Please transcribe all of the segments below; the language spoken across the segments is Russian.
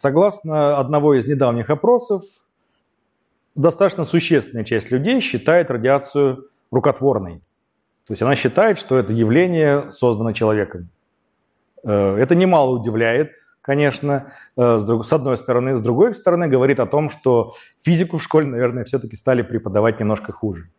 Согласно одного из недавних опросов, достаточно существенная часть людей считает радиацию рукотворной. То есть она считает, что это явление создано человеком. Э, это немало удивляет, конечно, э, с одной стороны. С другой стороны, говорит о том, что физику в школе, наверное, все-таки стали преподавать немножко хуже.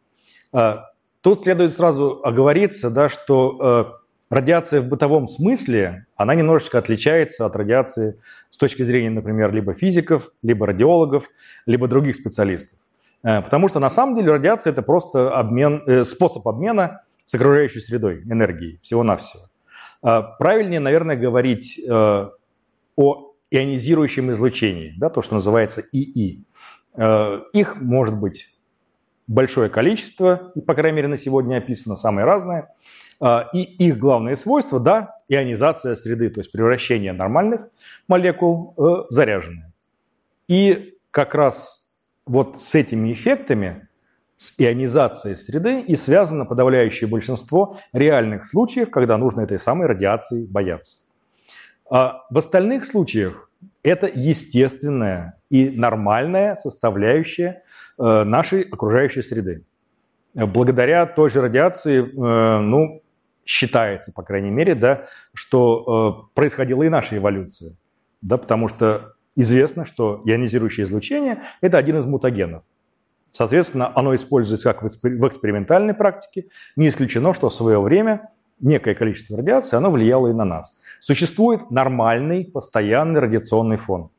Э, тут следует сразу оговориться, да, что радиация в бытовом смысле, она немножечко отличается от радиации с точки зрения, например, либо физиков, либо радиологов, либо других специалистов. Потому что на самом деле радиация – это просто обмен, способ обмена с окружающей средой энергии, всего-навсего. А, правильнее, наверное, говорить э, о ионизирующем излучении, да, то, что называется ИИ. Э, их может быть большое количество, по крайней мере, на сегодня описано самые разные. А, и их главное свойство, да, ионизация среды, то есть превращение нормальных молекул в заряженные. И как раз вот с этими эффектами с ионизацией среды и связано подавляющее большинство реальных случаев, когда нужно этой самой радиации бояться. А в остальных случаях это естественная и нормальная составляющая э, нашей окружающей среды. Благодаря той же радиации, э, ну, считается, по крайней мере, да, что э, происходила и наша эволюция. Да, потому что известно, что ионизирующее излучение – это один из мутагенов. Соответственно, оно используется как в экспериментальной практике. Не исключено, что в свое время некое количество радиации, оно влияло и на нас. Существует нормальный, постоянный радиационный фон.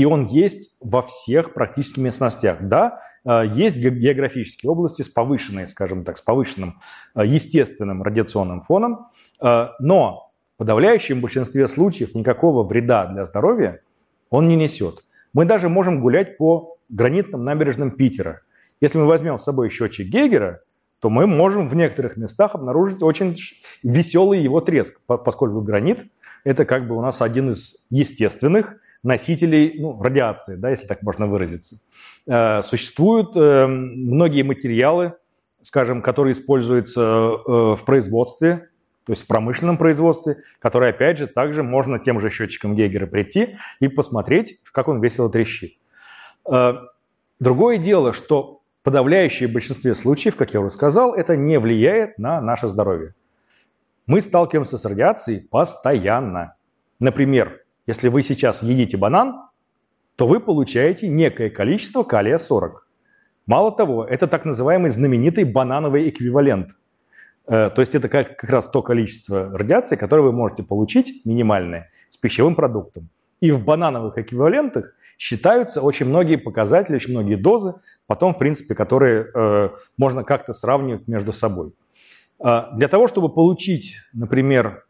И он есть во всех практически местностях. Да, э, есть географические области с повышенной, скажем так, с повышенным э, естественным радиационным фоном, э, но в подавляющем большинстве случаев никакого вреда для здоровья он не несет. Мы даже можем гулять по гранитным набережным Питера. Если мы возьмем с собой счетчик Гейгера, то мы можем в некоторых местах обнаружить очень веселый его треск, поскольку гранит – это как бы у нас один из естественных носителей ну, радиации, да, если так можно выразиться. Э, существуют э, многие материалы, скажем, которые используются э, в производстве, то есть в промышленном производстве, которые, опять же, также можно тем же счетчиком Гейгера прийти и посмотреть, как он весело трещит. Другое дело, что подавляющее большинстве случаев, как я уже сказал, это не влияет на наше здоровье. Мы сталкиваемся с радиацией постоянно. Например, если вы сейчас едите банан, то вы получаете некое количество калия-40. Мало того, это так называемый знаменитый банановый эквивалент. Э, то есть это как, как раз то количество радиации, которое вы можете получить, минимальное, с пищевым продуктом. И в банановых эквивалентах считаются очень многие показатели, очень многие дозы, потом, в принципе, которые э, можно как-то сравнивать между собой. Э, для того, чтобы получить, например,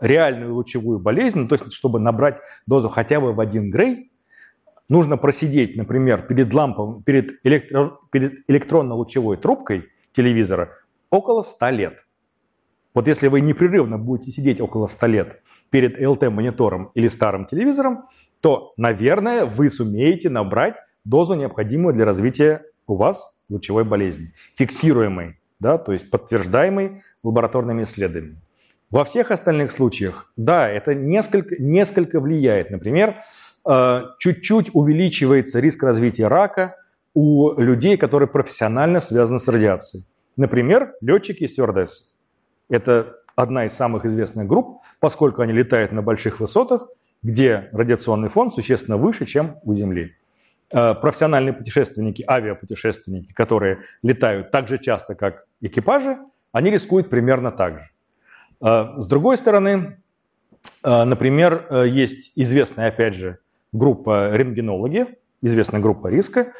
реальную лучевую болезнь, ну, то есть чтобы набрать дозу хотя бы в 1 грей, нужно просидеть, например, перед лампом, перед, электро, перед электронно-лучевой трубкой телевизора около 100 лет. Вот если вы непрерывно будете сидеть около 100 лет перед ЛТ-монитором или старым телевизором, то, наверное, вы сумеете набрать дозу, необходимую для развития у вас лучевой болезни, фиксируемой, да, то есть подтверждаемой лабораторными исследованиями. Во всех остальных случаях, да, это несколько, несколько влияет. Например, э, чуть-чуть увеличивается риск развития рака у людей, которые профессионально связаны с радиацией. Например, летчики и стюардессы. Это одна из самых известных групп, поскольку они летают на больших высотах, где радиационный фон существенно выше, чем у Земли. Э, профессиональные путешественники, авиапутешественники, которые летают так же часто, как экипажи, они рискуют примерно так же. Э, с другой стороны, э, например, есть известная, опять же, группа рентгенологи, известная группа риска,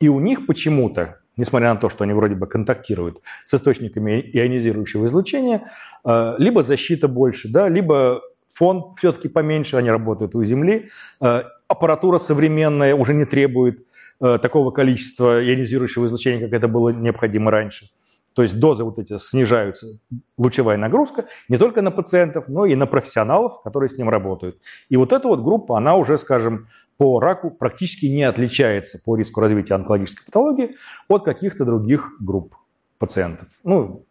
и у них почему-то, несмотря на то, что они вроде бы контактируют с источниками ионизирующего излучения, либо защита больше, да, либо фон все-таки поменьше, они работают у Земли. Э, аппаратура современная уже не требует э, такого количества ионизирующего излучения, как это было необходимо раньше. То есть дозы вот эти снижаются, лучевая нагрузка не только на пациентов, но и на профессионалов, которые с ним работают. И вот эта вот группа, она уже, скажем, по раку практически не отличается по риску развития онкологической патологии от каких-то других групп пациентов, ну,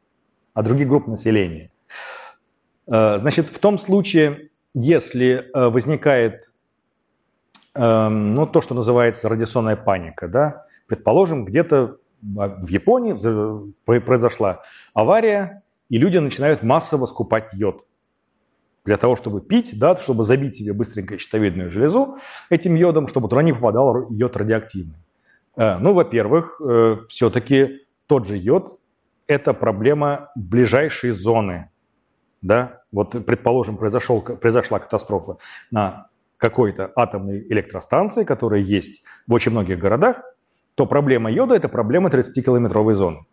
от других групп населения. Э, значит, в том случае, если э, возникает эм, ну, то, что называется радиационная паника, да, предположим, где-то в Японии произошла авария, и люди начинают массово скупать йод для того, чтобы пить, да, чтобы забить себе быстренько щитовидную железу этим йодом, чтобы туда не попадал йод радиоактивный. Э, ну, во-первых, э, все-таки тот же йод – это проблема ближайшей зоны. Да? Вот, предположим, произошел, произошла катастрофа на какой-то атомной электростанции, которая есть в очень многих городах, то проблема йода – это проблема 30-километровой зоны.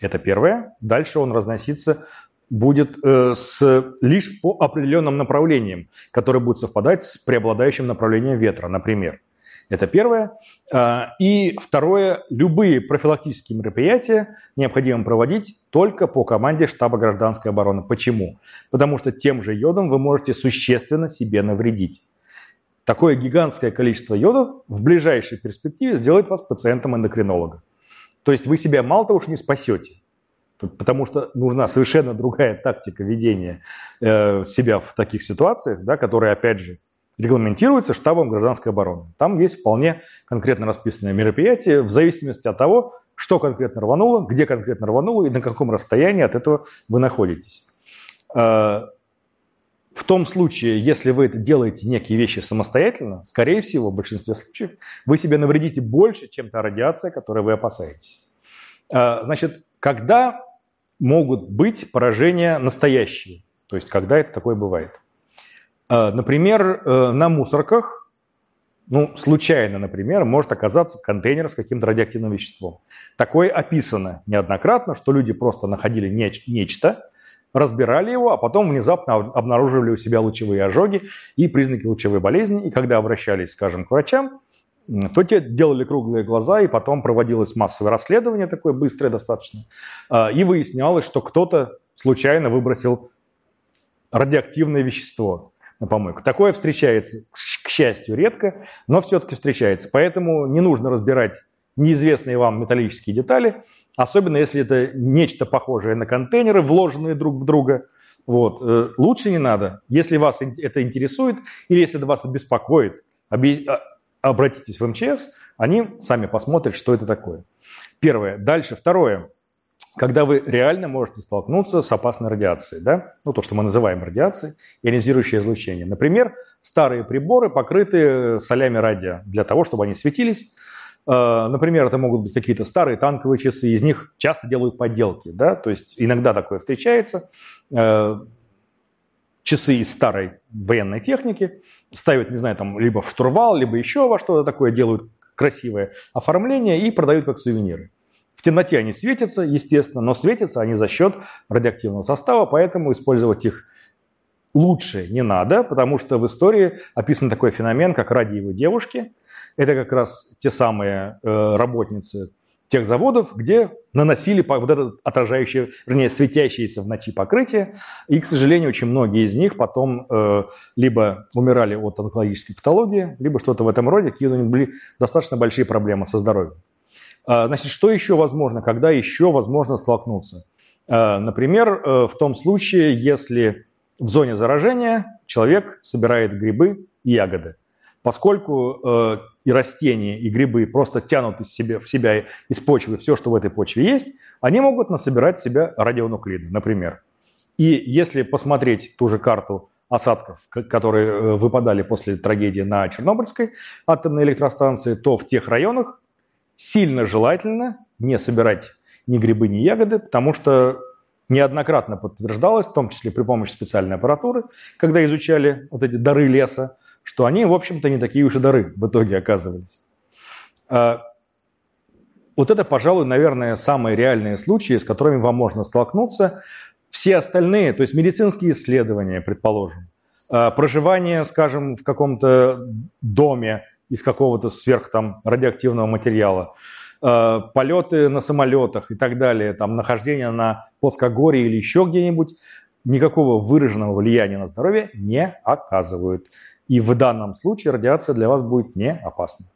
Это первое. Дальше он разносится будет э, с, лишь по определенным направлениям, которые будут совпадать с преобладающим направлением ветра, например. Это первое. Э, и второе, любые профилактические мероприятия необходимо проводить только по команде штаба гражданской обороны. Почему? Потому что тем же йодом вы можете существенно себе навредить. Такое гигантское количество йода в ближайшей перспективе сделает вас пациентом эндокринолога. То есть вы себя мало того, что не спасете, потому что нужна совершенно другая тактика ведения э, себя в таких ситуациях, да, которая, опять же, регламентируется штабом гражданской обороны. Там есть вполне конкретно расписанное мероприятие в зависимости от того, что конкретно рвануло, где конкретно рвануло и на каком расстоянии от этого вы находитесь. Э, в том случае, если вы это делаете некие вещи самостоятельно, скорее всего, в большинстве случаев, вы себе навредите больше, чем та радиация, которой вы опасаетесь. Э, значит, когда могут быть поражения настоящие. То есть, когда это такое бывает. Э, например, э, на мусорках, ну, случайно, например, может оказаться контейнер с каким-то радиоактивным веществом. Такое описано неоднократно, что люди просто находили неч- нечто, разбирали его, а потом внезапно обнаруживали у себя лучевые ожоги и признаки лучевой болезни. И когда обращались, скажем, к врачам, то те делали круглые глаза, и потом проводилось массовое расследование, такое быстрое достаточно, а, и выяснялось, что кто-то случайно выбросил радиоактивное вещество на помойку. Такое встречается, к счастью, редко, но все-таки встречается. Поэтому не нужно разбирать неизвестные вам металлические детали, особенно если это нечто похожее на контейнеры, вложенные друг в друга. Вот. Э, лучше не надо. Если вас это интересует или если это вас беспокоит, а, обратитесь в МЧС, они сами посмотрят, что это такое. Первое. Дальше. Второе. Когда вы реально можете столкнуться с опасной радиацией, да? ну то, что мы называем радиацией, ионизирующее излучение. Например, старые приборы покрыты солями радио для того, чтобы они светились. Э, например, это могут быть какие-то старые танковые часы, из них часто делают подделки, да, то есть иногда такое встречается. Э, часы из старой военной техники, ставят, не знаю, там либо в штурвал, либо еще во что-то такое, делают красивое оформление и продают как сувениры. В темноте они светятся, естественно, но светятся они за счет радиоактивного состава, поэтому использовать их лучше не надо, потому что в истории описан такой феномен, как радиевые девушки. Это как раз те самые э, работницы тех заводов, где наносили вот это отражающее, вернее, светящееся в ночи покрытие. И, к сожалению, очень многие из них потом э, либо умирали от онкологической патологии, либо что-то в этом роде, какие у них были достаточно большие проблемы со здоровьем. Э, значит, что еще возможно, когда еще возможно столкнуться? Э, например, э, в том случае, если в зоне заражения человек собирает грибы и ягоды. Поскольку э, и растения, и грибы просто тянут из себя, в себя из почвы все, что в этой почве есть, они могут насобирать в себя радионуклиды, например. И если посмотреть ту же карту осадков, которые э, выпадали после трагедии на Чернобыльской атомной электростанции, то в тех районах сильно желательно не собирать ни грибы, ни ягоды, потому что неоднократно подтверждалось, в том числе при помощи специальной аппаратуры, когда изучали вот эти дары леса, что они, в общем-то, не такие уж и дары в итоге оказывались. А, вот это, пожалуй, наверное, самые реальные случаи, с которыми вам можно столкнуться. Все остальные, то есть медицинские исследования, предположим, а, проживание, скажем, в каком-то доме из какого-то сверх там радиоактивного материала, полеты на самолетах и так далее, там нахождение на плоскогорье или еще где-нибудь, никакого выраженного влияния на здоровье не оказывают. И в данном случае радиация для вас будет не опасна.